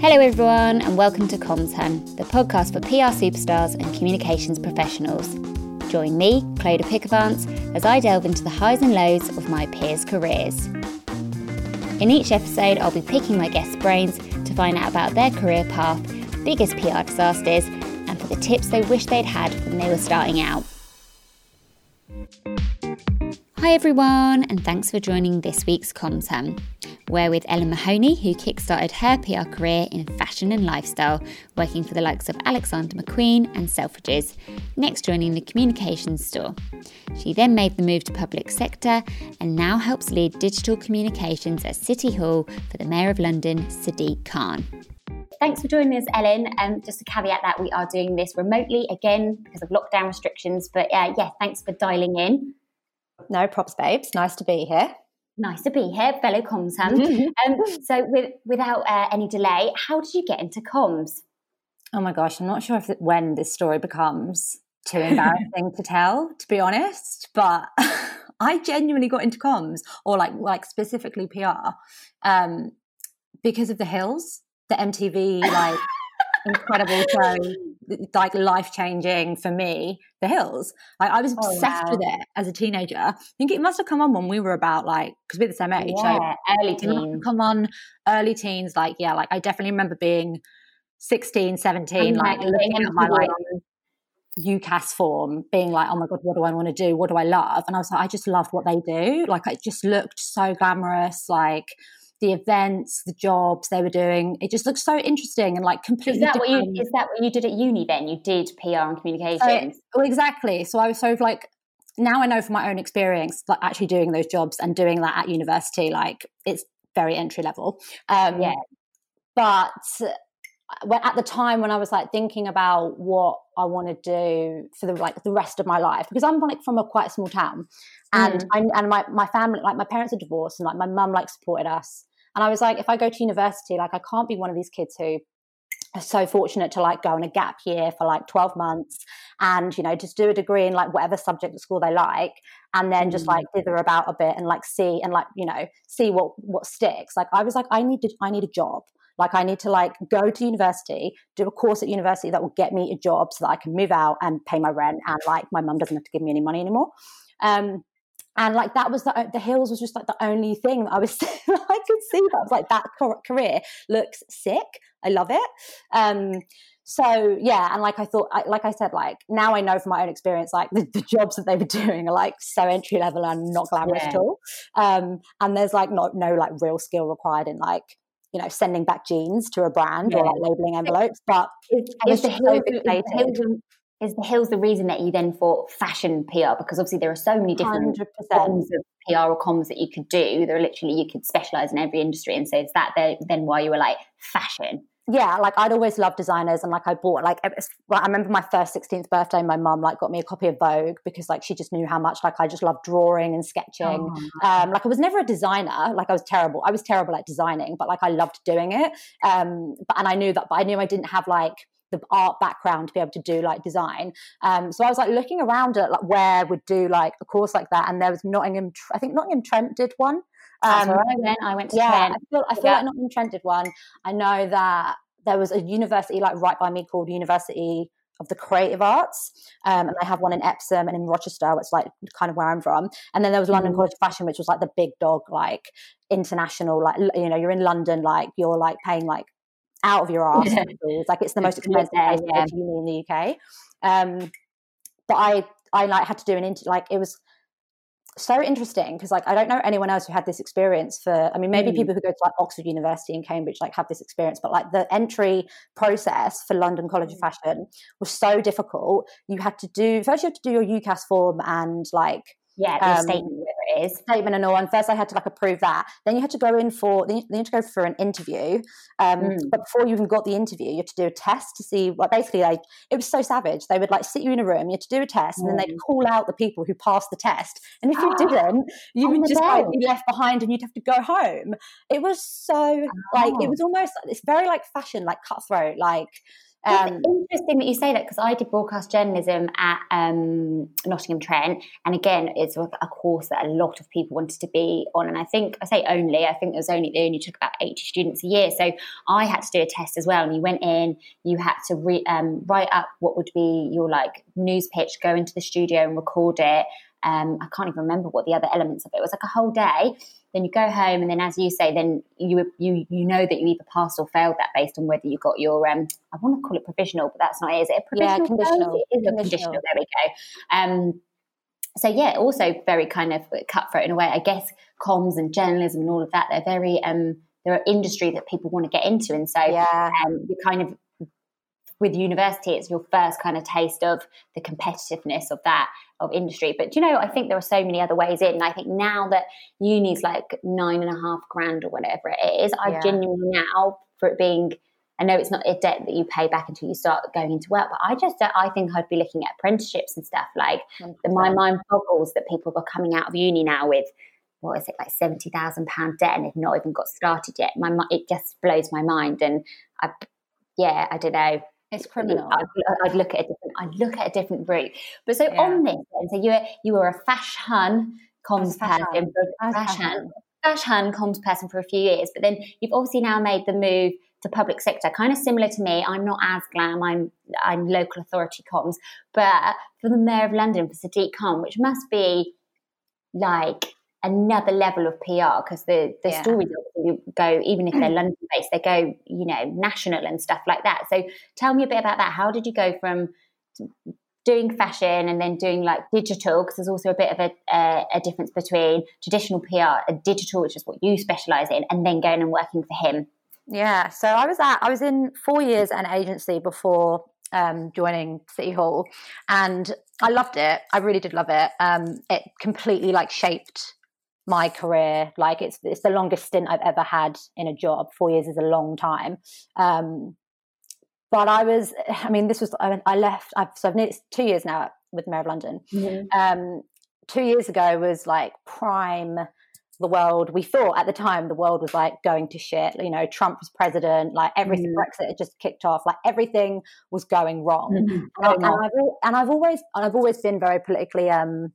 Hello, everyone, and welcome to Comms the podcast for PR superstars and communications professionals. Join me, Clodagh Pickavance, as I delve into the highs and lows of my peers' careers. In each episode, I'll be picking my guests' brains to find out about their career path, biggest PR disasters, and for the tips they wish they'd had when they were starting out. Hi, everyone, and thanks for joining this week's Comms. We're with Ellen Mahoney, who kickstarted her PR career in fashion and lifestyle, working for the likes of Alexander McQueen and Selfridges, next joining the communications store. She then made the move to public sector and now helps lead digital communications at City Hall for the Mayor of London, Sadiq Khan. Thanks for joining us, Ellen. Um, just to caveat that we are doing this remotely again because of lockdown restrictions. But uh, yeah, thanks for dialing in. No props, babes. Nice to be here. Nice to be here, fellow comms um, so, with, without uh, any delay, how did you get into comms? Oh my gosh, I'm not sure if when this story becomes too embarrassing to tell, to be honest. But I genuinely got into comms, or like like specifically PR, um, because of the Hills, the MTV like incredible show, like life changing for me. The Hills, like I was oh, obsessed oh, wow. with it as a teenager. I think it must have come on when we were about like because we're the same age, yeah, so early teens. Come on, early teens. Like yeah, like I definitely remember being 16, 17, like looking at my like UCAS form, being like, oh my God, what do I want to do? What do I love? And I was like, I just loved what they do. Like, it just looked so glamorous. Like, the events, the jobs they were doing. It just looked so interesting and like completely. Is that different. what you? Is that what you did at uni? Then you did PR and communications. So, well, exactly. So I was sort of like. Now I know from my own experience, like actually doing those jobs and doing that at university, like it's very entry level. Um, yeah. But when, at the time when I was like thinking about what I want to do for the like the rest of my life, because I'm like from a quite small town, and mm. I, and my my family like my parents are divorced, and like my mum like supported us, and I was like, if I go to university, like I can't be one of these kids who are so fortunate to like go on a gap year for like 12 months and you know just do a degree in like whatever subject at school they like and then just like mm. dither about a bit and like see and like you know see what what sticks. Like i was like i need to i need a job. Like i need to like go to university do a course at university that will get me a job so that i can move out and pay my rent and like my mum doesn't have to give me any money anymore. Um and like that was the the hills was just like the only thing that I was I could see that I was like that career looks sick. I love it. Um, so yeah, and like I thought, like I said, like now I know from my own experience, like the, the jobs that they were doing are like so entry level and not glamorous yeah. at all. Um, and there's like not no like real skill required in like you know sending back jeans to a brand yeah. or like labeling envelopes. But it's, it's the, hills, is the hills the reason that you then thought fashion PR? Because obviously there are so many different 100%. forms of PR or comms that you could do. There are literally you could specialize in every industry, and so is that then why you were like fashion? Yeah, like I'd always loved designers, and like I bought like I remember my first sixteenth birthday. My mum like got me a copy of Vogue because like she just knew how much like I just loved drawing and sketching. Oh. Um, like I was never a designer. Like I was terrible. I was terrible at designing, but like I loved doing it. Um, but and I knew that, but I knew I didn't have like the art background to be able to do like design. Um, so I was like looking around at like where would do like a course like that, and there was Nottingham. I think Nottingham Trent did one. Um, I went. I went to yeah. Trent. I feel, I feel yeah. like Nottingham Trent did one. I know that there was a university like right by me called University of the creative arts um, and they have one in epsom and in rochester which is like kind of where i'm from and then there was london mm. college of fashion which was like the big dog like international like you know you're in london like you're like paying like out of your ass. Yeah. Like it's the most expensive place yeah. to uni in the UK. Um, but I I like had to do an interview. like it was so interesting because like I don't know anyone else who had this experience for I mean maybe mm. people who go to like Oxford University and Cambridge like have this experience but like the entry process for London College of mm. Fashion was so difficult you had to do first you had to do your UCAS form and like yeah, the um, statement, whatever it is. Statement and all. And first I had to like approve that. Then you had to go in for, then you, had to go for an interview. Um, mm. But before you even got the interview, you had to do a test to see, like basically like, it was so savage. They would like sit you in a room, you had to do a test, mm. and then they'd mm. call out the people who passed the test. And if you didn't, you would just like be left behind and you'd have to go home. It was so, oh. like, it oh. was almost, it's very like fashion, like cutthroat, like, Um, it's interesting that you say that because I did broadcast journalism at um, Nottingham Trent, and again, it's a course that a lot of people wanted to be on. And I think I say only, I think there was only they only took about eighty students a year, so I had to do a test as well. And you went in, you had to re, um, write up what would be your like news pitch, go into the studio and record it. Um, I can't even remember what the other elements of it, it was. Like a whole day, then you go home, and then as you say, then you you you know that you either passed or failed that based on whether you got your um I want to call it provisional, but that's not it. Is it a provisional? Yeah, conditional. It is a conditional. There we go. Um, so yeah, also very kind of cutthroat in a way. I guess comms and journalism and all of that. They're very um they're an industry that people want to get into, and so yeah. um, you kind of with university, it's your first kind of taste of the competitiveness of that of industry. But you know, I think there are so many other ways in. I think now that uni's like nine and a half grand or whatever it is, I genuinely now for it being. I know it's not a debt that you pay back until you start going into work, but I just I think I'd be looking at apprenticeships and stuff like the, my mind boggles that people are coming out of uni now with what is it like seventy thousand pound debt and they've not even got started yet. My it just blows my mind, and I yeah I don't know. It's criminal. I'd, I'd, look at a different. I'd look at a different route. But so yeah. on this, then, so you were you were a fashion comms person, fashion fashion comms person for a few years, but then you've obviously now made the move to public sector, kind of similar to me. I'm not as glam. I'm I'm local authority comms, but for the mayor of London for Sadiq Khan, which must be like another level of PR because the the yeah. stories go even if they're London based, they go you know national and stuff like that. So tell me a bit about that. How did you go from doing fashion and then doing like digital because there's also a bit of a, a, a, difference between traditional PR and digital, which is what you specialize in, and then going and working for him. Yeah, so I was at I was in four years at an agency before um, joining City Hall, and I loved it. I really did love it. Um, it completely like shaped my career. Like it's it's the longest stint I've ever had in a job. Four years is a long time. Um, but I was, I mean, this was I, I left. I've, so I've nearly two years now with Mayor of London. Mm-hmm. Um, two years ago was like prime. The world we thought at the time the world was like going to shit. You know, Trump was president. Like everything, mm-hmm. Brexit had just kicked off. Like everything was going wrong. Mm-hmm. And, I, have and I've always, and I've always been very politically um,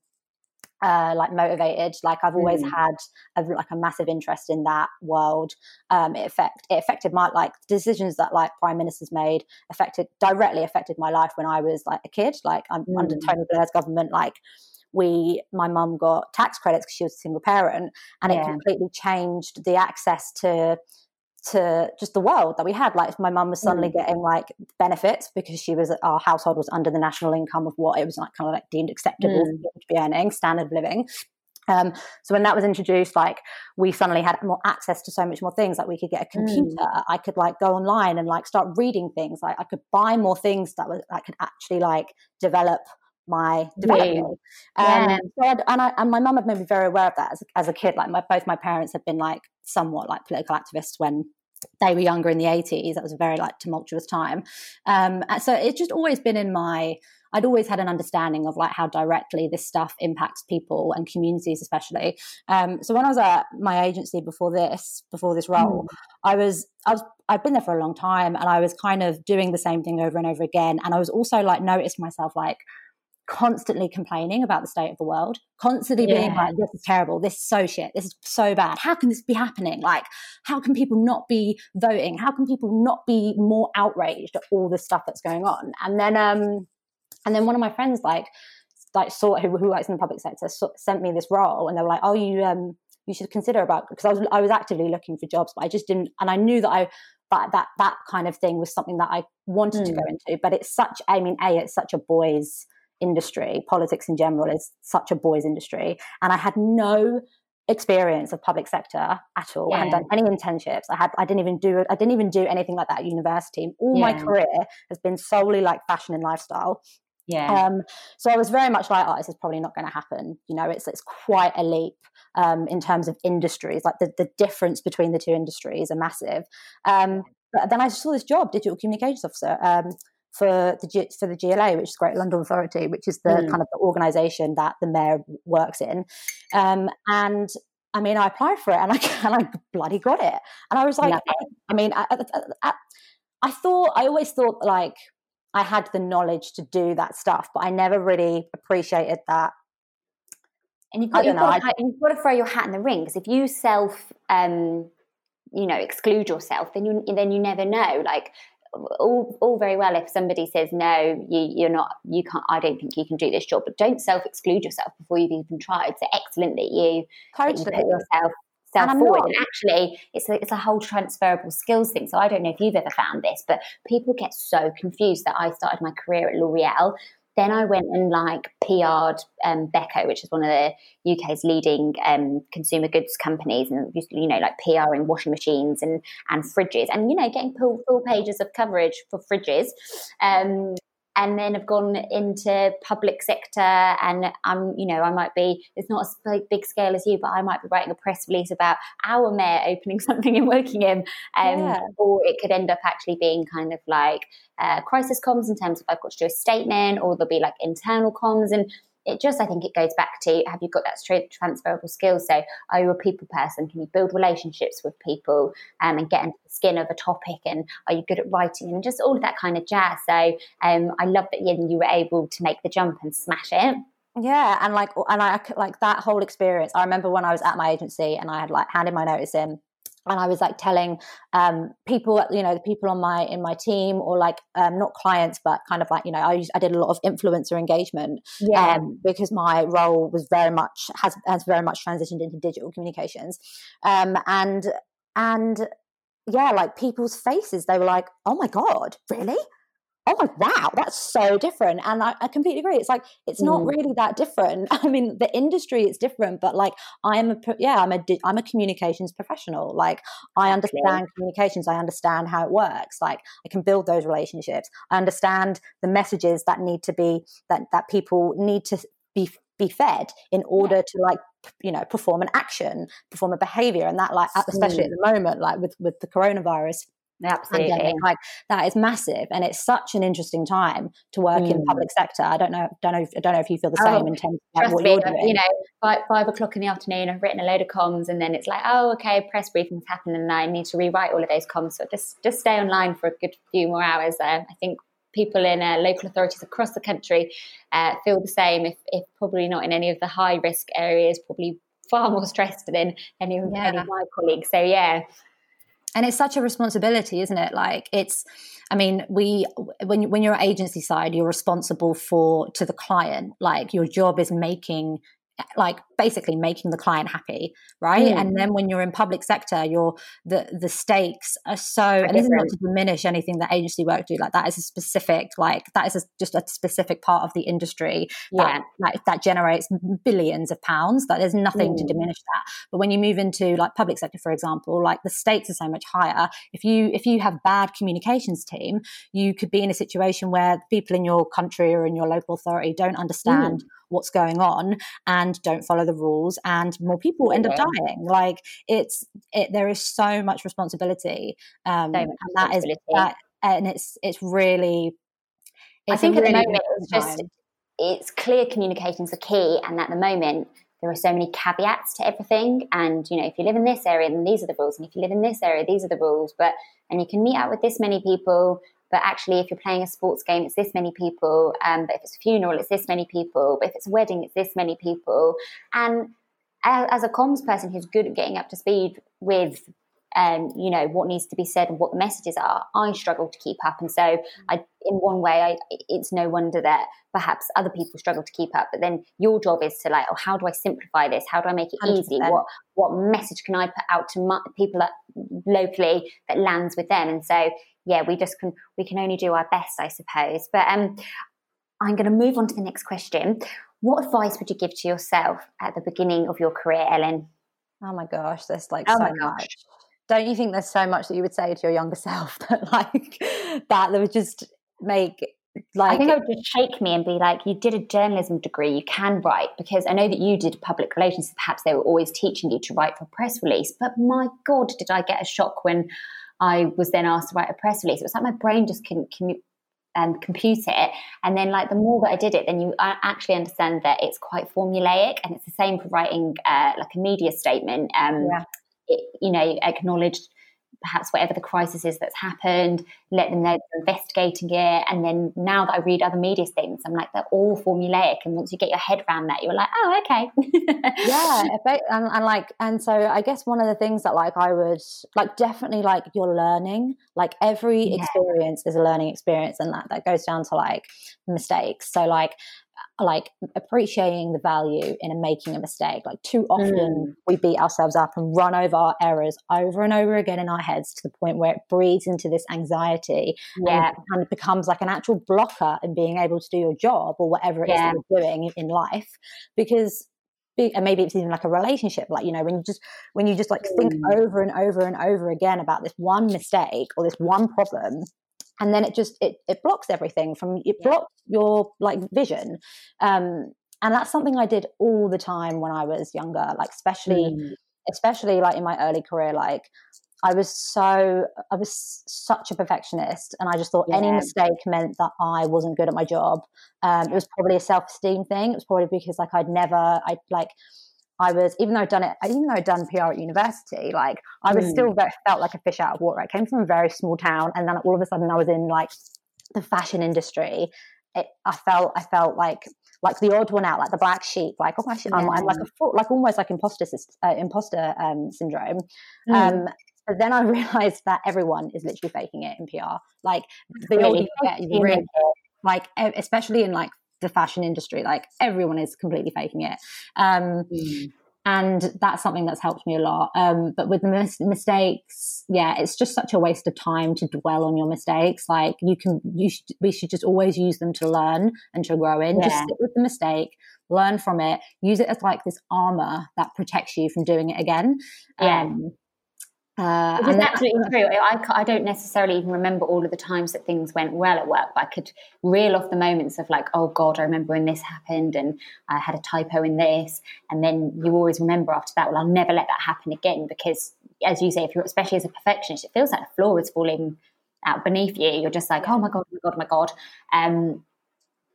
uh, like motivated. Like I've always mm. had a, like a massive interest in that world. Um, it affect it affected my like decisions that like prime ministers made affected directly affected my life when I was like a kid. Like I'm mm. under Tony Blair's government, like we my mum got tax credits because she was a single parent, and yeah. it completely changed the access to to just the world that we had. Like my mum was suddenly mm. getting like benefits because she was our household was under the national income of what it was like kind of like deemed acceptable mm. to be earning, standard of living. Um, so when that was introduced, like we suddenly had more access to so much more things. Like we could get a computer, mm. I could like go online and like start reading things. Like I could buy more things that was that could actually like develop my development. Yeah. Um, so and I and my mum had made me very aware of that as, as a kid. Like my, both my parents had been like somewhat like political activists when they were younger in the 80s. That was a very like tumultuous time. Um, so it's just always been in my I'd always had an understanding of like how directly this stuff impacts people and communities, especially. Um, so when I was at my agency before this, before this role, mm. I was I was I've been there for a long time, and I was kind of doing the same thing over and over again. And I was also like noticed myself like constantly complaining about the state of the world, constantly yeah. being like, this is terrible, this is so shit, this is so bad. How can this be happening? Like, how can people not be voting? How can people not be more outraged at all the stuff that's going on? And then, um, and then one of my friends, like, like saw who, who works in the public sector, sent me this role, and they were like, "Oh, you, um, you should consider about," because I was, I was actively looking for jobs, but I just didn't, and I knew that I that that that kind of thing was something that I wanted mm. to go hmm. into. But it's such, I mean, a it's such a boys' industry, politics in general is such a boys' industry. And I had no experience of public sector at all. Yeah. I hadn't done any internships. I had I didn't even do I didn't even do anything like that at university. All yeah. my career has been solely like fashion and lifestyle. Yeah. Um, so I was very much like, oh, this is probably not going to happen. You know, it's it's quite a leap um, in terms of industries. Like the, the difference between the two industries are massive. Um, but then I saw this job, digital communications officer. Um, for the for the GLA, which is Great London Authority, which is the mm. kind of the organisation that the mayor works in. Um, and I mean, I applied for it, and I and I bloody got it. And I was like, I mean, I, I, I thought I always thought like I had the knowledge to do that stuff, but I never really appreciated that. And you've got, you've, got to, you've got, to, throw your hat in the ring because if you self, um, you know, exclude yourself, then you then you never know. Like all, all very well if somebody says no you, you're not you can't i don't think you can do this job but don't self-exclude yourself before you've even tried. So excellent that you, that you put yourself self and forward. and actually it's a, it's a whole transferable skills thing. So i don't know if you've ever found this but people get so confused that i started my career at l'oreal then I went and like PR'd um, Beko, which is one of the UK's leading um, consumer goods companies, and you know, like PRing washing machines and and fridges, and you know, getting full, full pages of coverage for fridges. Um, and then have gone into public sector and I'm you know I might be it's not as big scale as you but I might be writing a press release about our mayor opening something and working in Wokingham um, yeah. or it could end up actually being kind of like uh, crisis comms in terms of I've got to do a statement or there'll be like internal comms and it just I think it goes back to have you got that straight transferable skill? So are you a people person? Can you build relationships with people um, and get into the skin of a topic? And are you good at writing and just all of that kind of jazz? So um, I love that you, were able to make the jump and smash it. Yeah, and like and I like that whole experience. I remember when I was at my agency and I had like handed my notice in and I was like telling um, people, you know, the people on my in my team, or like um, not clients, but kind of like you know, I I did a lot of influencer engagement, yeah, um, because my role was very much has has very much transitioned into digital communications, um, and and yeah, like people's faces, they were like, oh my god, really? Oh my wow that's so different and I, I, completely agree it's like it's not mm. really that different i mean the industry is different but like i'm a yeah i'm a i'm a communications professional like i understand communications i understand how it works like i can build those relationships i understand the messages that need to be that that people need to be be fed in order yeah. to like you know perform an action perform a behavior and that like especially mm. at the moment like with with the coronavirus Absolutely. Pandemic. Like that is massive, and it's such an interesting time to work mm. in public sector. I don't know, don't know, if, I don't know if you feel the oh, same in terms of like, what me, you're doing. You know, five, five o'clock in the afternoon, I've written a load of comms, and then it's like, oh, okay, press briefing's happened, and I need to rewrite all of those comms. So just just stay online for a good few more hours. Uh, I think people in uh, local authorities across the country uh, feel the same, if, if probably not in any of the high risk areas, probably far more stressed than any, yeah. any of my colleagues. So yeah and it's such a responsibility isn't it? Like it's i mean we when when you're agency side you're responsible for to the client. Like your job is making like basically making the client happy right mm. and then when you're in public sector you're the the stakes are so and this is not to diminish anything that agency work do like that is a specific like that is a, just a specific part of the industry yeah. that like, that generates billions of pounds that there's nothing mm. to diminish that but when you move into like public sector for example like the stakes are so much higher if you if you have bad communications team you could be in a situation where people in your country or in your local authority don't understand mm what's going on and don't follow the rules and more people end up dying. Like it's it, there is so much responsibility um so and that is that and it's it's really it's i think really at the moment it's just it's clear communications the key and at the moment there are so many caveats to everything and you know if you live in this area then these are the rules and if you live in this area these are the rules but and you can meet up with this many people but actually if you're playing a sports game it's this many people um, but if it's a funeral it's this many people but if it's a wedding it's this many people. And as a comms person who's good at getting up to speed with um, you know what needs to be said and what the messages are i struggle to keep up. And so i in one way I, it's no wonder that perhaps other people struggle to keep up. But then your job is to like oh how do i simplify this? How do i make it 100%. easy? what what message can i put out to my, people that, locally that lands with them? And so yeah, we just can we can only do our best, I suppose. But um, I'm going to move on to the next question. What advice would you give to yourself at the beginning of your career, Ellen? Oh my gosh, there's like oh so much. Don't you think there's so much that you would say to your younger self that like that that would just make like I think it would just shake me and be like, you did a journalism degree, you can write because I know that you did public relations. So perhaps they were always teaching you to write for press release, but my God, did I get a shock when I was then asked to write a press release. It was like my brain just couldn't commu- um, compute it. And then, like, the more that I did it, then you actually understand that it's quite formulaic. And it's the same for writing, uh, like, a media statement. Um, yeah. it, you know, acknowledged perhaps whatever the crisis is that's happened, let them know they're investigating it. And then now that I read other media things, I'm like, they're all formulaic. And once you get your head around that, you're like, oh, okay. yeah. And, and like, and so I guess one of the things that like I would like definitely like you're learning, like every yeah. experience is a learning experience. And that, that goes down to like mistakes. So like, like appreciating the value in making a mistake. Like too often mm. we beat ourselves up and run over our errors over and over again in our heads to the point where it breeds into this anxiety yeah. and, becomes like an actual blocker in being able to do your job or whatever it yeah. is that you're doing in life. Because and maybe it's even like a relationship like you know when you just when you just like think mm. over and over and over again about this one mistake or this one problem and then it just it, it blocks everything from it yeah. blocks your like vision um and that's something i did all the time when i was younger like especially mm. especially like in my early career like i was so i was such a perfectionist and i just thought yeah. any mistake meant that i wasn't good at my job um it was probably a self-esteem thing it was probably because like i'd never I'd like I was, even though I'd done it, even though I'd done PR at university, like I was mm. still very, felt like a fish out of water. I came from a very small town, and then all of a sudden I was in like the fashion industry. It, I felt, I felt like like the odd one out, like the black sheep, like oh, actually, I'm, I'm, like a like almost like imposter uh, imposter um, syndrome. Mm. Um, but then I realized that everyone is literally faking it in PR. Like the really? get, you really, like especially in like the fashion industry. Like everyone is completely faking it. Um, mm. And that's something that's helped me a lot. Um, but with the mis- mistakes, yeah, it's just such a waste of time to dwell on your mistakes. Like you can, you should, we should just always use them to learn and to grow in. Yeah. Just sit with the mistake, learn from it, use it as like this armor that protects you from doing it again. Yeah. Um, uh, is absolutely true. I, I don't necessarily even remember all of the times that things went well at work, but I could reel off the moments of like, oh God, I remember when this happened and I had a typo in this. And then you always remember after that, well, I'll never let that happen again because, as you say, if you're especially as a perfectionist, it feels like the floor is falling out beneath you. You're just like, oh my God, oh my God, oh my God. Um,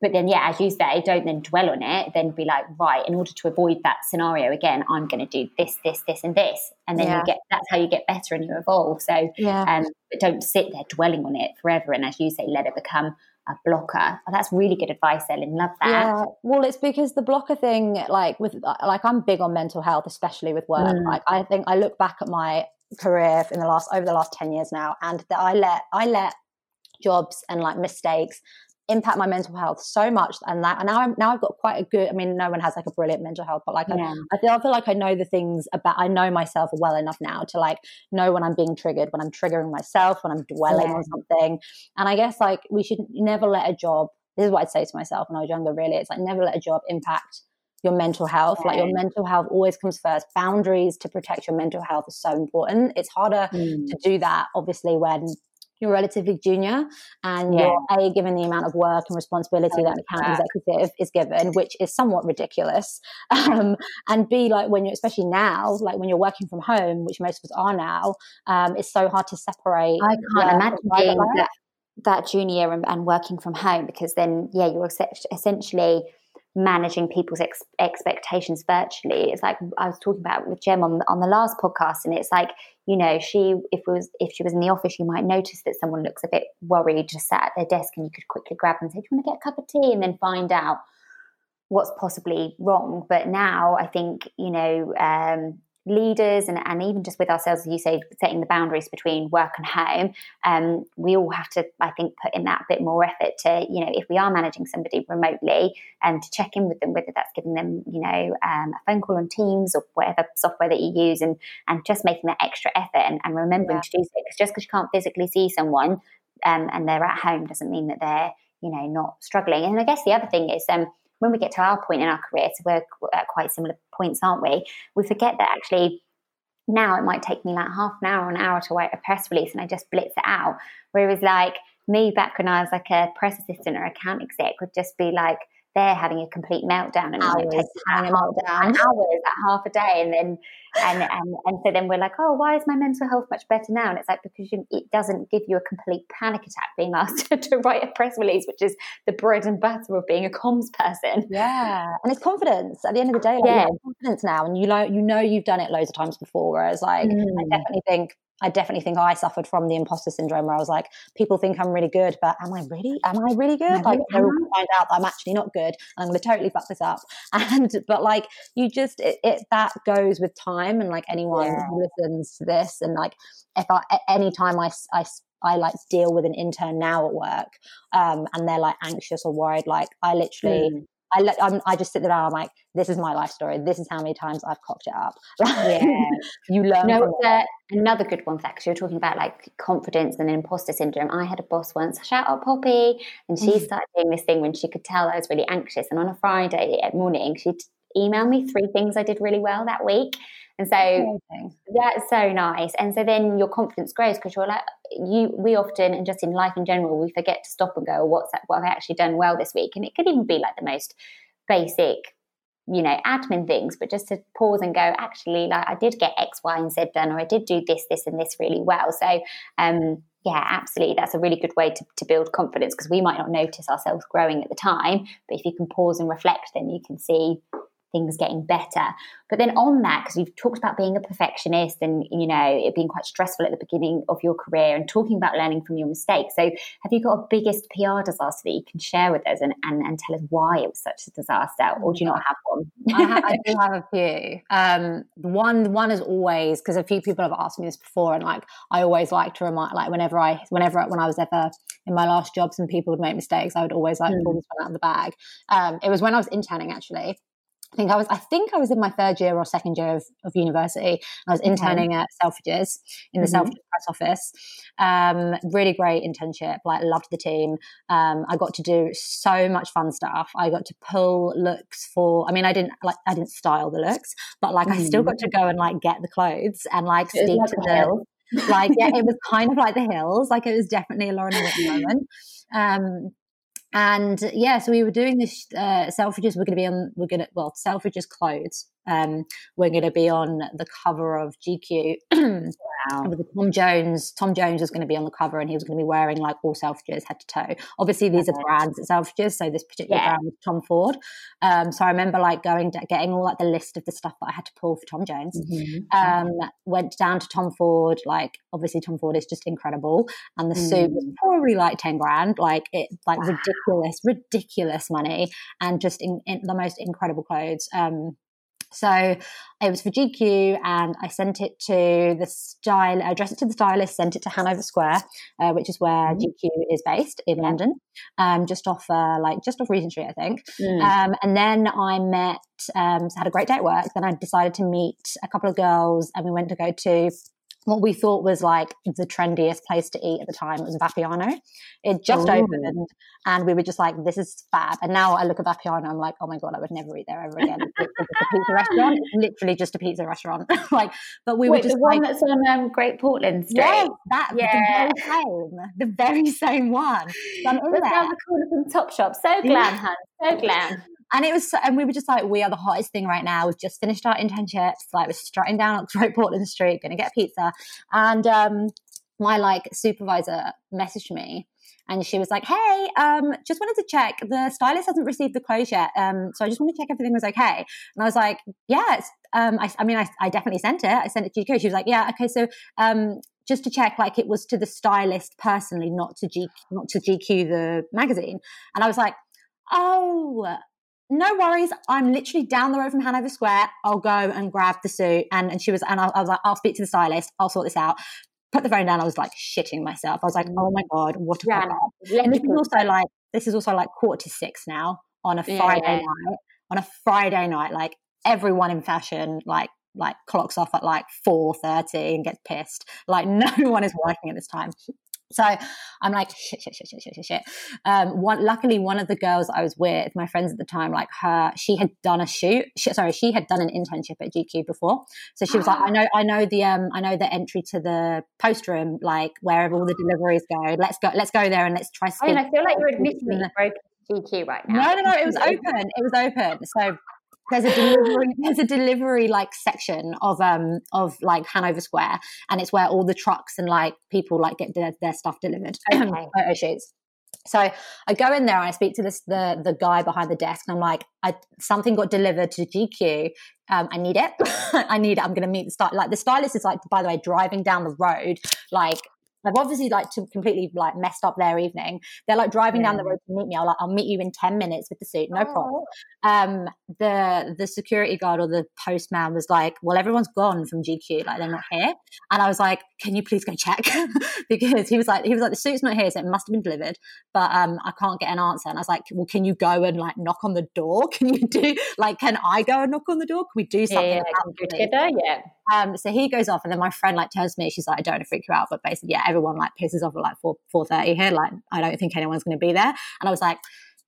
but then, yeah, as you say, don't then dwell on it. Then be like, right, in order to avoid that scenario again, I'm going to do this, this, this, and this, and then yeah. you get that's how you get better and you evolve. So, yeah. um, but don't sit there dwelling on it forever. And as you say, let it become a blocker. Oh, that's really good advice, Ellen. Love that. Yeah. Well, it's because the blocker thing, like with like I'm big on mental health, especially with work. Mm. Like I think I look back at my career in the last over the last 10 years now and that I let I let jobs and like mistakes impact my mental health so much and that and now I'm now I've got quite a good I mean no one has like a brilliant mental health but like yeah. I, I, feel I feel like I know the things about I know myself well enough now to like know when I'm being triggered when I'm triggering myself when I'm dwelling yeah. on something and I guess like we should never let a job this is what I'd say to myself when I was younger really it's like never let a job impact your mental health like your mental health always comes first boundaries to protect your mental health is so important it's harder mm. to do that obviously when you're relatively junior and yeah. you're a given the amount of work and responsibility that an account executive is given which is somewhat ridiculous. Um, and b like when you're especially now like when you're working from home which most of us are now um, it's so hard to separate i can't imagine being that, that junior and, and working from home because then yeah you're essentially managing people's ex- expectations virtually. It's like I was talking about with Jem on on the last podcast, and it's like you know she if was if she was in the office, you might notice that someone looks a bit worried, just sat at their desk, and you could quickly grab them and say, "Do you want to get a cup of tea?" and then find out what's possibly wrong. But now I think you know um, leaders and, and even just with ourselves, as you say, setting the boundaries between work and home, um, we all have to, I think, put in that bit more effort to, you know, if we are managing somebody remotely and um, to check in with them, whether that's giving them, you know, um, a phone call on Teams or whatever software that you use and, and just making that extra effort and, and remembering yeah. to do so. Because just because you can't physically see someone um, and they're at home doesn't mean that they're, you know, not struggling. And I guess the other thing is, um, when we get to our point in our career, so we're at uh, quite similar points, aren't we? We forget that actually now it might take me like half an hour or an hour to write a press release and I just blitz it out. Whereas like me back when I was like a press assistant or account exec would just be like, they're having a complete meltdown and hours, it having a meltdown. hours at half a day and then and, and and so then we're like oh why is my mental health much better now and it's like because you, it doesn't give you a complete panic attack being asked to write a press release which is the bread and butter of being a comms person yeah and it's confidence at the end of the day like, yeah confidence now and you know you know you've done it loads of times before whereas like mm. I definitely think I definitely think I suffered from the imposter syndrome where I was like, people think I'm really good, but am I really? Am I really good? Like, they will find out that I'm actually not good, and I'm going to totally fuck this up. And but like, you just it, it that goes with time, and like anyone yeah. who listens to this, and like if I any time I I I like deal with an intern now at work, um, and they're like anxious or worried, like I literally. Mm. I let I'm, i just sit there. And I'm like, this is my life story. This is how many times I've cocked it up. yeah, you learn. No, uh, another good one for because you're talking about like confidence and imposter syndrome. I had a boss once, shout out Poppy, and she mm. started doing this thing when she could tell I was really anxious. And on a Friday at morning, she'd email me three things I did really well that week. And so Amazing. that's so nice. And so then your confidence grows because you're like, you, we often, and just in life in general, we forget to stop and go, what's that, what have I actually done well this week? And it could even be like the most basic, you know, admin things, but just to pause and go, actually, like I did get X, Y, and Z done, or I did do this, this, and this really well. So, um, yeah, absolutely. That's a really good way to, to build confidence because we might not notice ourselves growing at the time, but if you can pause and reflect, then you can see things getting better. But then on that, because you've talked about being a perfectionist and, you know, it being quite stressful at the beginning of your career and talking about learning from your mistakes. So have you got a biggest PR disaster that you can share with us and, and, and tell us why it was such a disaster? Or do you not have one? I, have, I do have a few. Um, one, one is always, because a few people have asked me this before and like, I always like to remind, like whenever I, whenever, when I was ever in my last jobs and people would make mistakes, I would always like mm. pull this one out of the bag. Um, it was when I was interning actually. I think I was I think I was in my third year or second year of, of university. I was interning okay. at Selfridges in the mm-hmm. Selfridges press office. Um, really great internship. Like loved the team. Um, I got to do so much fun stuff. I got to pull looks for. I mean, I didn't like I didn't style the looks, but like mm-hmm. I still got mm. to go and like get the clothes and like speak like to the. like yeah, it was kind of like the hills. Like it was definitely a Lauren Whitney moment. Um, and yeah, so we were doing this. Uh, Selfridges, we're going to be on. We're going to well, Selfridges clothes um, we're going to be on the cover of GQ wow. with Tom Jones. Tom Jones was going to be on the cover, and he was going to be wearing like all Selfridges head to toe. Obviously, these are brands at Selfridges, so this particular yeah. brand was Tom Ford. Um, so I remember like going to, getting all like the list of the stuff that I had to pull for Tom Jones. Mm-hmm. Um, went down to Tom Ford. Like obviously, Tom Ford is just incredible, and the mm. suit was mm. probably like ten grand. Like it, like wow. ridiculous, ridiculous money, and just in, in the most incredible clothes. Um, so it was for GQ, and I sent it to the style, I addressed it to the stylist, sent it to Hanover Square, uh, which is where mm. GQ is based in London, um, just off uh, like just off Regent Street, I think. Mm. Um, and then I met, um, so had a great day at work. Then I decided to meet a couple of girls, and we went to go to what we thought was like the trendiest place to eat at the time it was Vapiano. It just Ooh. opened and we were just like, this is fab. And now I look at Vapiano, I'm like, oh my God, I would never eat there ever again. It's, a pizza restaurant. It's literally just a pizza restaurant. like, but we Wait, were just the one that's on um, Great Portland Street. Yes, that, yeah. the very same, the very same one. So I'm in there. the corner from Topshop. So glam, hun. So glam. And it was, and we were just like, we are the hottest thing right now. We've just finished our internships. Like, we're strutting down Great Portland Street, going to get pizza. And um, my like supervisor messaged me and she was like, "Hey, um, just wanted to check. The stylist hasn't received the clothes yet, um, so I just want to check everything was okay." And I was like, "Yeah, um, I, I, mean, I, I, definitely sent it. I sent it to GQ." She was like, "Yeah, okay, so um, just to check, like it was to the stylist personally, not to G, not to GQ the magazine." And I was like, "Oh." No worries. I'm literally down the road from Hanover Square. I'll go and grab the suit. And, and she was, and I, I was like, I'll speak to the stylist. I'll sort this out. Put the phone down. I was like shitting myself. I was like, oh my God, what a yeah. And this is also like, this is also like quarter to six now on a Friday yeah. night. On a Friday night, like everyone in fashion, like like clocks off at like 4.30 and gets pissed like no one is working at this time so I'm like, shit, shit, shit, shit, shit, shit, shit. Um, one, luckily, one of the girls I was with, my friends at the time, like her, she had done a shoot. She, sorry, she had done an internship at GQ before. So she was like, I know, I know the, um, I know the entry to the post room, like wherever all the deliveries go. Let's go, let's go there and let's try. I mean, I feel like you're admitting the broken GQ right now. No, no, no. It was open. It was open. So there's a delivery there's a delivery like section of um of like Hanover Square and it's where all the trucks and like people like get their, their stuff delivered okay. photo shoots So I go in there and I speak to this the the guy behind the desk, and I'm like, I, something got delivered to GQ. Um, I need it. I need it. I'm going to meet the style. Like the stylist is like, by the way, driving down the road, like I've obviously like to completely like messed up their evening. They're like driving yeah. down the road to meet me. I'll like, I'll meet you in 10 minutes with the suit. No oh. problem. Um, the, the security guard or the postman was like, well, everyone's gone from GQ. Like they're not here. And I was like, can you please go check? because he was like, he was like, the suit's not here. So it must have been delivered, but, um, I can't get an answer. And I was like, well, can you go and like knock on the door? Can you do like, can I go and knock on the door? Can we do something? Yeah, yeah, together? Yeah. Um, so he goes off and then my friend like turns to me, she's like, I don't want to freak you out, but basically, yeah, everyone like pisses off at like 4, 4.30 here. Like, I don't think anyone's going to be there. And I was like,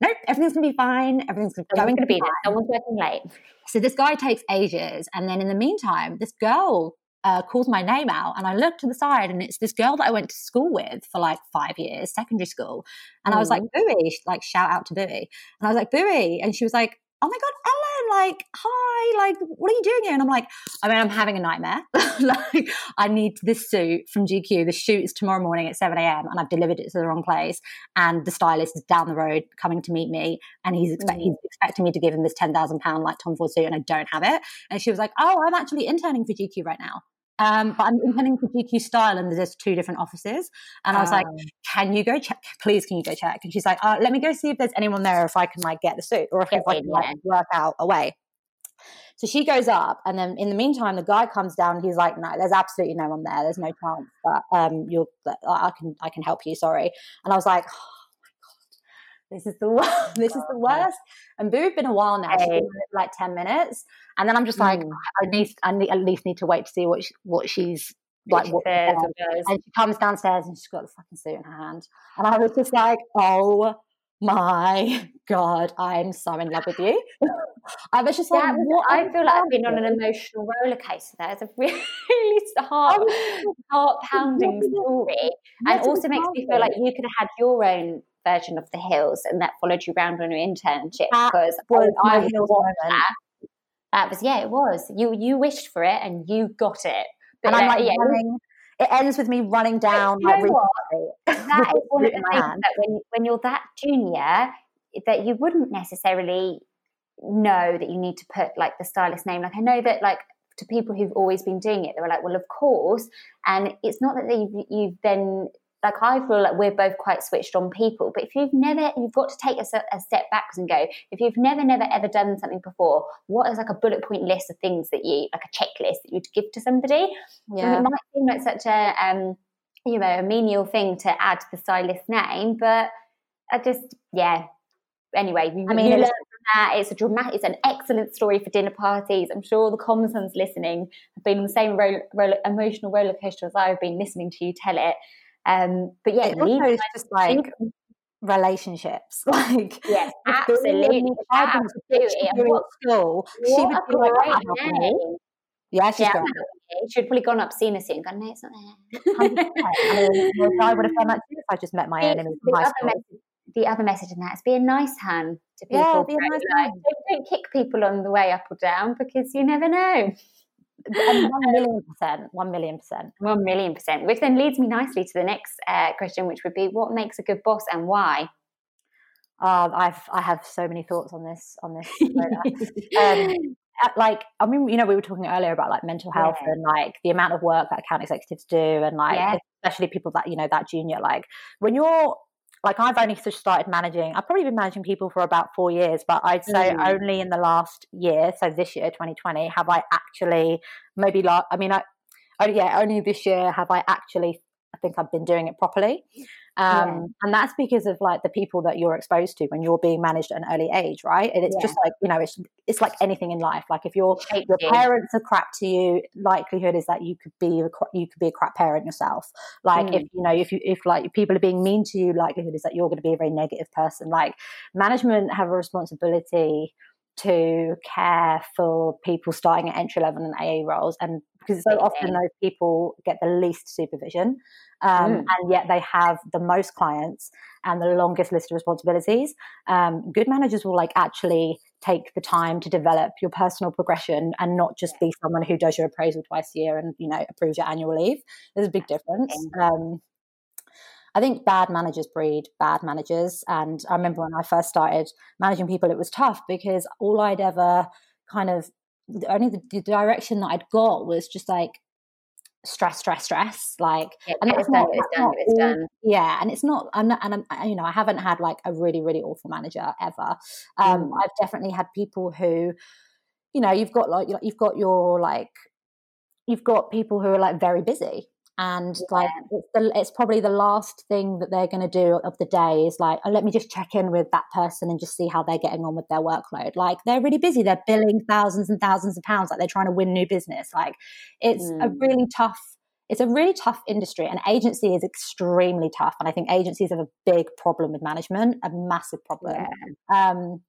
nope, everything's going to be fine. Everything's going to be there. Someone's working late. So this guy takes ages. And then in the meantime, this girl uh, calls my name out and I look to the side and it's this girl that I went to school with for like five years, secondary school. And mm. I was like, Booey, like shout out to Booey. And I was like, Booey. And she was like, oh my God, Ellen, like, hi, like, what are you doing here? And I'm like, I mean, I'm having a nightmare. like, I need this suit from GQ. The shoot is tomorrow morning at 7 a.m. and I've delivered it to the wrong place. And the stylist is down the road coming to meet me. And he's, expect- mm. he's expecting me to give him this £10,000 like Tom Ford suit and I don't have it. And she was like, oh, I'm actually interning for GQ right now. Um, but I'm intending for GQ Style, and there's two different offices. And I was um, like, oh. "Can you go check? Please, can you go check?" And she's like, uh, "Let me go see if there's anyone there, if I can like get the suit, or if, if I can like work out a way." So she goes up, and then in the meantime, the guy comes down. He's like, "No, there's absolutely no one there. There's no chance But um, you'll. I can I can help you. Sorry." And I was like. Oh, this is the worst. this is the worst. And Boo's been a while now. She's like ten minutes, and then I'm just like, mm. I need, I need, at least need to wait to see what she, what she's like. What and she comes downstairs and she's got the fucking suit in her hand, and I was just like, oh my god, I'm so in love with you. I was just like, yeah, I feel like I've been on an emotional roller coaster. There. It's a really heart, heart pounding story, and also makes me feel like you could have had your own version of the hills and that followed you around on your internship because was I was that. That was yeah, it was. You you wished for it and you got it. But and I'm uh, like yeah, running. It ends with me running down. Like, that is one of the things that when when you're that junior, that you wouldn't necessarily know that you need to put like the stylist name. Like I know that like to people who've always been doing it, they were like, well, of course. And it's not that you've, you've then like I feel like we're both quite switched on people. But if you've never, you've got to take a, a, step backwards and go. If you've never, never, ever done something before, what is like a bullet point list of things that you, like a checklist that you'd give to somebody? Yeah, and it might seem like such a, um, you know, a menial thing to add to the stylist name, but I just, yeah. Anyway, I mean, learn from that. It's a dramatic, it's an excellent story for dinner parties. I'm sure the Commsons listening have been on the same roller, roller, emotional roller coaster as I've been listening to you tell it. Um, but yeah, it also is just like relationships. Like yes, absolutely, absolutely. What school? She would be like, oh, yeah, she's yeah, gone. She would probably gone up, seen a suit, and gone, no, it's not there. I, mean, I would have done that too if I just met my enemy the other, message, the other message in that is be a nice hand to people. Yeah, be a nice like, don't, don't kick people on the way up or down because you never know one million percent, one million percent, one million percent. Which then leads me nicely to the next uh, question, which would be, what makes a good boss and why? Uh, I've I have so many thoughts on this on this. um, like I mean, you know, we were talking earlier about like mental health yeah. and like the amount of work that account executives do, and like yeah. especially people that you know that junior. Like when you're like I've only just started managing. I've probably been managing people for about four years, but I'd say mm. only in the last year, so this year, 2020, have I actually maybe like I mean, I, oh yeah, only this year have I actually. I think I've been doing it properly. Um, yeah. And that's because of like the people that you're exposed to when you're being managed at an early age, right? And it's yeah. just like you know, it's it's like anything in life. Like if your your parents are crap to you, likelihood is that you could be a, you could be a crap parent yourself. Like mm. if you know if you if like people are being mean to you, likelihood is that you're going to be a very negative person. Like management have a responsibility to care for people starting at entry level and AA roles, and because so often those people get the least supervision um, mm. and yet they have the most clients and the longest list of responsibilities. Um, good managers will like actually take the time to develop your personal progression and not just be someone who does your appraisal twice a year and you know approves your annual leave. There's a big difference. Um, I think bad managers breed bad managers. And I remember when I first started managing people, it was tough because all I'd ever kind of only the, the direction that I'd got was just like stress, stress, stress. Like, yeah, and that's not, it's done, it's done. Yeah, and it's not. I'm not, and I'm, you know, I haven't had like a really, really awful manager ever. Um, mm. I've definitely had people who, you know, you've got like you've got your like, you've got people who are like very busy, and like it's, the, it's, probably the last thing that they're going to do of the day is like oh, let me just check in with that person and just see how they're getting on with their workload like they're really busy they're billing thousands and thousands of pounds like they're trying to win new business like it's mm. a really tough it's a really tough industry and agency is extremely tough and i think agencies have a big problem with management a massive problem yeah. um,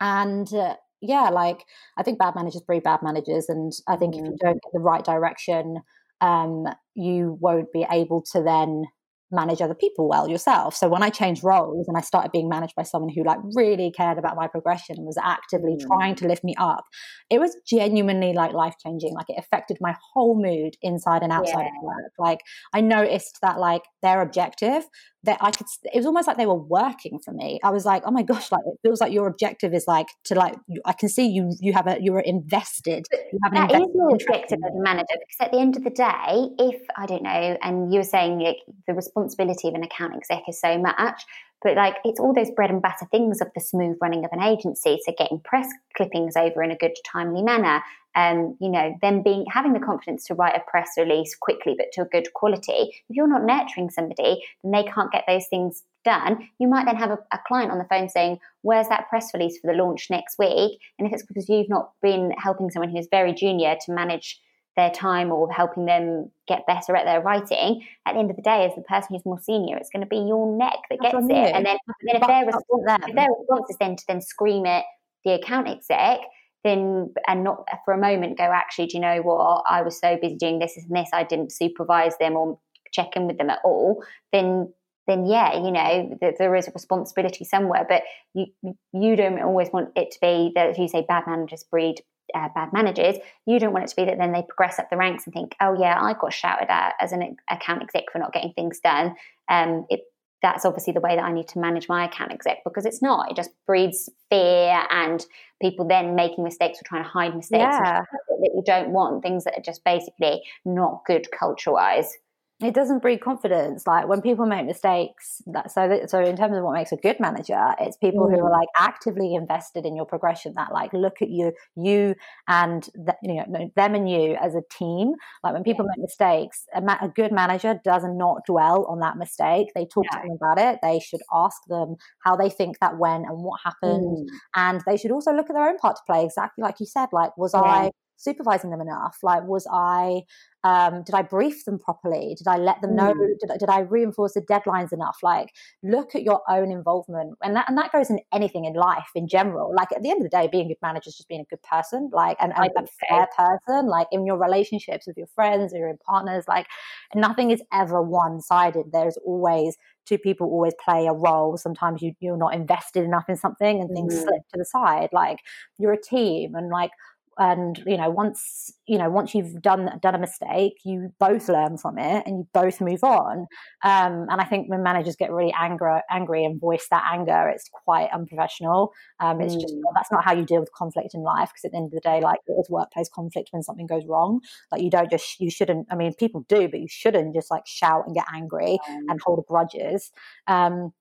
and uh, yeah like i think bad managers breed bad managers and i think mm. if you mm. don't get the right direction um, you won't be able to then manage other people well yourself. So when I changed roles and I started being managed by someone who like really cared about my progression and was actively mm. trying to lift me up, it was genuinely like life changing. Like it affected my whole mood inside and outside yeah. of work. Like I noticed that like their objective that I could, it was almost like they were working for me. I was like, oh my gosh, like it feels like your objective is like to like, I can see you, you have a, you're invested. You have that is your objective as a manager because at the end of the day, if I don't know, and you were saying like, the responsibility of an account exec is so much, but like it's all those bread and butter things of the smooth running of an agency. So getting press clippings over in a good, timely manner, um, you know, then being having the confidence to write a press release quickly but to a good quality. If you're not nurturing somebody, then they can't get those things done. You might then have a, a client on the phone saying, "Where's that press release for the launch next week?" And if it's because you've not been helping someone who's very junior to manage their time or helping them get better at their writing, at the end of the day, as the person who's more senior, it's going to be your neck that gets it. And then, then if, their response, if their response is then to then scream at the account exec, and not for a moment go, actually, do you know what? I was so busy doing this and this, I didn't supervise them or check in with them at all. Then then yeah, you know, that there is a responsibility somewhere. But you you don't always want it to be that you say, bad managers breed uh, bad managers. You don't want it to be that then they progress up the ranks and think, oh yeah, I got shouted at as an account exec for not getting things done. Um, it that's obviously the way that I need to manage my account exec because it's not. It just breeds fear and people then making mistakes or trying to hide mistakes yeah. that you don't want, things that are just basically not good culture wise it doesn't breed confidence. Like when people make mistakes, that, so that, so in terms of what makes a good manager, it's people mm. who are mm. like actively invested in your progression. That like look at you, you and the, you know them and you as a team. Like when people yeah. make mistakes, a, ma- a, good manager does not dwell on that mistake. They talk to them about it. They should ask them how they think that went and what happened, mm. and they should also look at their own part to play. Exactly like you said. Like was yeah. I supervising them enough? Like, was I, um, did I brief them properly? Did I let them know? Mm. Did, did I reinforce the deadlines enough? Like, look at your own involvement. And that, and that goes in anything in life in general. Like, at the end of the day, being a good manager is just being a good person, like, and, and a fair person, like, in your relationships with your friends or your partners. Like, nothing is ever one sided. There's always two people always play a role. Sometimes you, you're not invested enough in something and things mm. slip to the side. Like, you're a team and like, and you know once you know once you've done done a mistake you both learn from it and you both move on. Um, and i think when managers get really angry angry and voice that anger it's quite unprofessional. Um, it's mm. just that's not how you deal with conflict in life because at the end of the day like it is workplace conflict when something goes wrong. Like you don't just you shouldn't i mean people do but you shouldn't just like shout and get angry mm. and hold grudges. Um,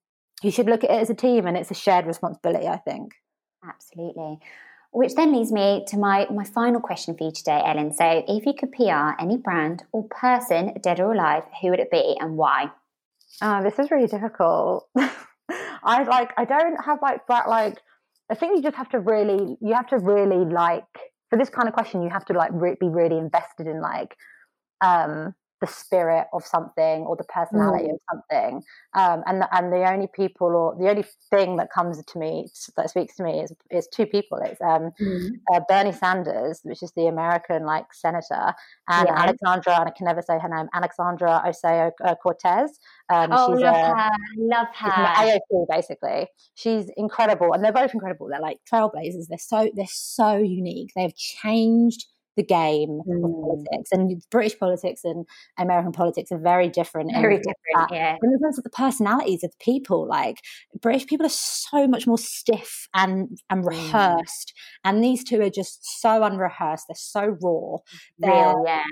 you should look at it as a team and it's a shared responsibility i think. Absolutely which then leads me to my, my final question for you today, Ellen. So, if you could PR any brand or person, dead or alive, who would it be and why? Oh, this is really difficult. I like, I don't have like that, like, I think you just have to really, you have to really like, for this kind of question, you have to like re- be really invested in like, um, the spirit of something or the personality mm. of something. Um, and the, and the only people or the only thing that comes to me that speaks to me is is two people. It's um, mm. uh, Bernie Sanders, which is the American like senator, and yeah. Alexandra, and I can never say her name, Alexandra Ocasio Cortez. Um, oh, she's love a, her, love her. AOC basically. She's incredible, and they're both incredible. They're like trailblazers. They're so they're so unique. They've changed the game mm. of politics. And British politics and American politics are very different. Very different, that. yeah. In the sense of the personalities of the people, like British people are so much more stiff and and mm. rehearsed, mm. and these two are just so unrehearsed. They're so raw. They're, Real, yeah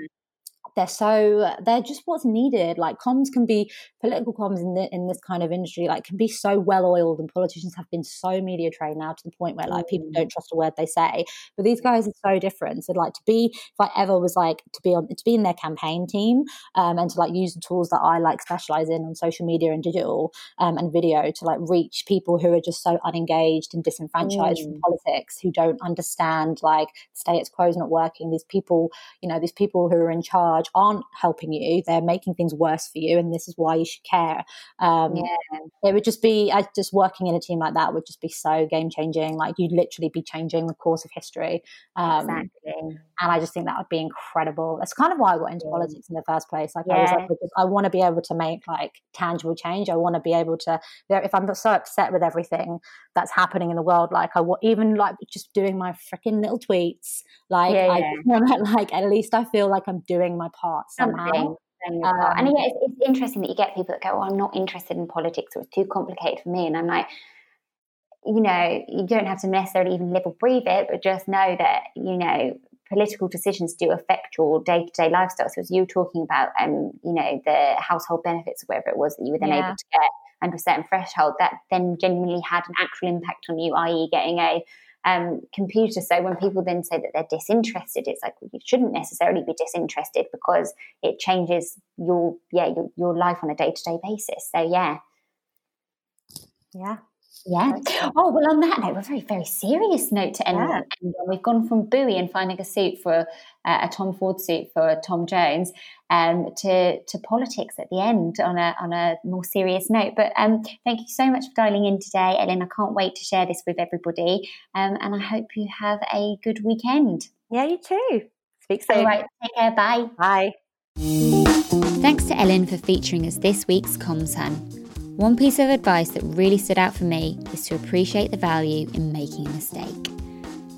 they're so they're just what's needed like comms can be political comms in, the, in this kind of industry like can be so well oiled and politicians have been so media trained now to the point where like people don't mm. trust a word they say but these guys are so different so like to be if i ever was like to be on to be in their campaign team um, and to like use the tools that i like specialize in on social media and digital um, and video to like reach people who are just so unengaged and disenfranchised mm. from politics who don't understand like status quo is not working these people you know these people who are in charge large aren't helping you. They're making things worse for you, and this is why you should care. Um, yeah. It would just be I, just working in a team like that would just be so game changing. Like you'd literally be changing the course of history. Um, exactly. And I just think that would be incredible. That's kind of why I got into yeah. politics in the first place. Like yeah. I was like, I want to be able to make like tangible change. I want to be able to. If I'm so upset with everything that's happening in the world, like I want even like just doing my freaking little tweets. Like I like at least I feel like I'm doing my part somehow. Um, and yeah, it's, it's, interesting that you get people that go, "Oh, I'm not interested in politics, or it's too complicated for me." And I'm like, you know, you don't have to necessarily even live or breathe it, but just know that you know political decisions do affect your day to day lifestyle. So as you were talking about, um, you know, the household benefits or whatever it was that you were then yeah. able to get under a certain threshold, that then genuinely had an actual impact on you, i.e., getting a um, computer. So when people then say that they're disinterested, it's like you shouldn't necessarily be disinterested because it changes your yeah your, your life on a day to day basis. So yeah, yeah. Yeah. Oh well. On that note, a very very serious note to end, yeah. on. We've gone from Bowie and finding a suit for uh, a Tom Ford suit for Tom Jones, um, to to politics at the end on a on a more serious note. But um, thank you so much for dialing in today, Ellen. I can't wait to share this with everybody, um, and I hope you have a good weekend. Yeah, you too. Speak soon. All right. Take care. Bye. Bye. Thanks to Ellen for featuring us this week's Comms one piece of advice that really stood out for me is to appreciate the value in making a mistake.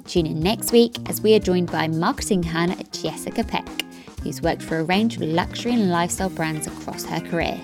Tune in next week as we are joined by marketing hand Jessica Peck, who's worked for a range of luxury and lifestyle brands across her career.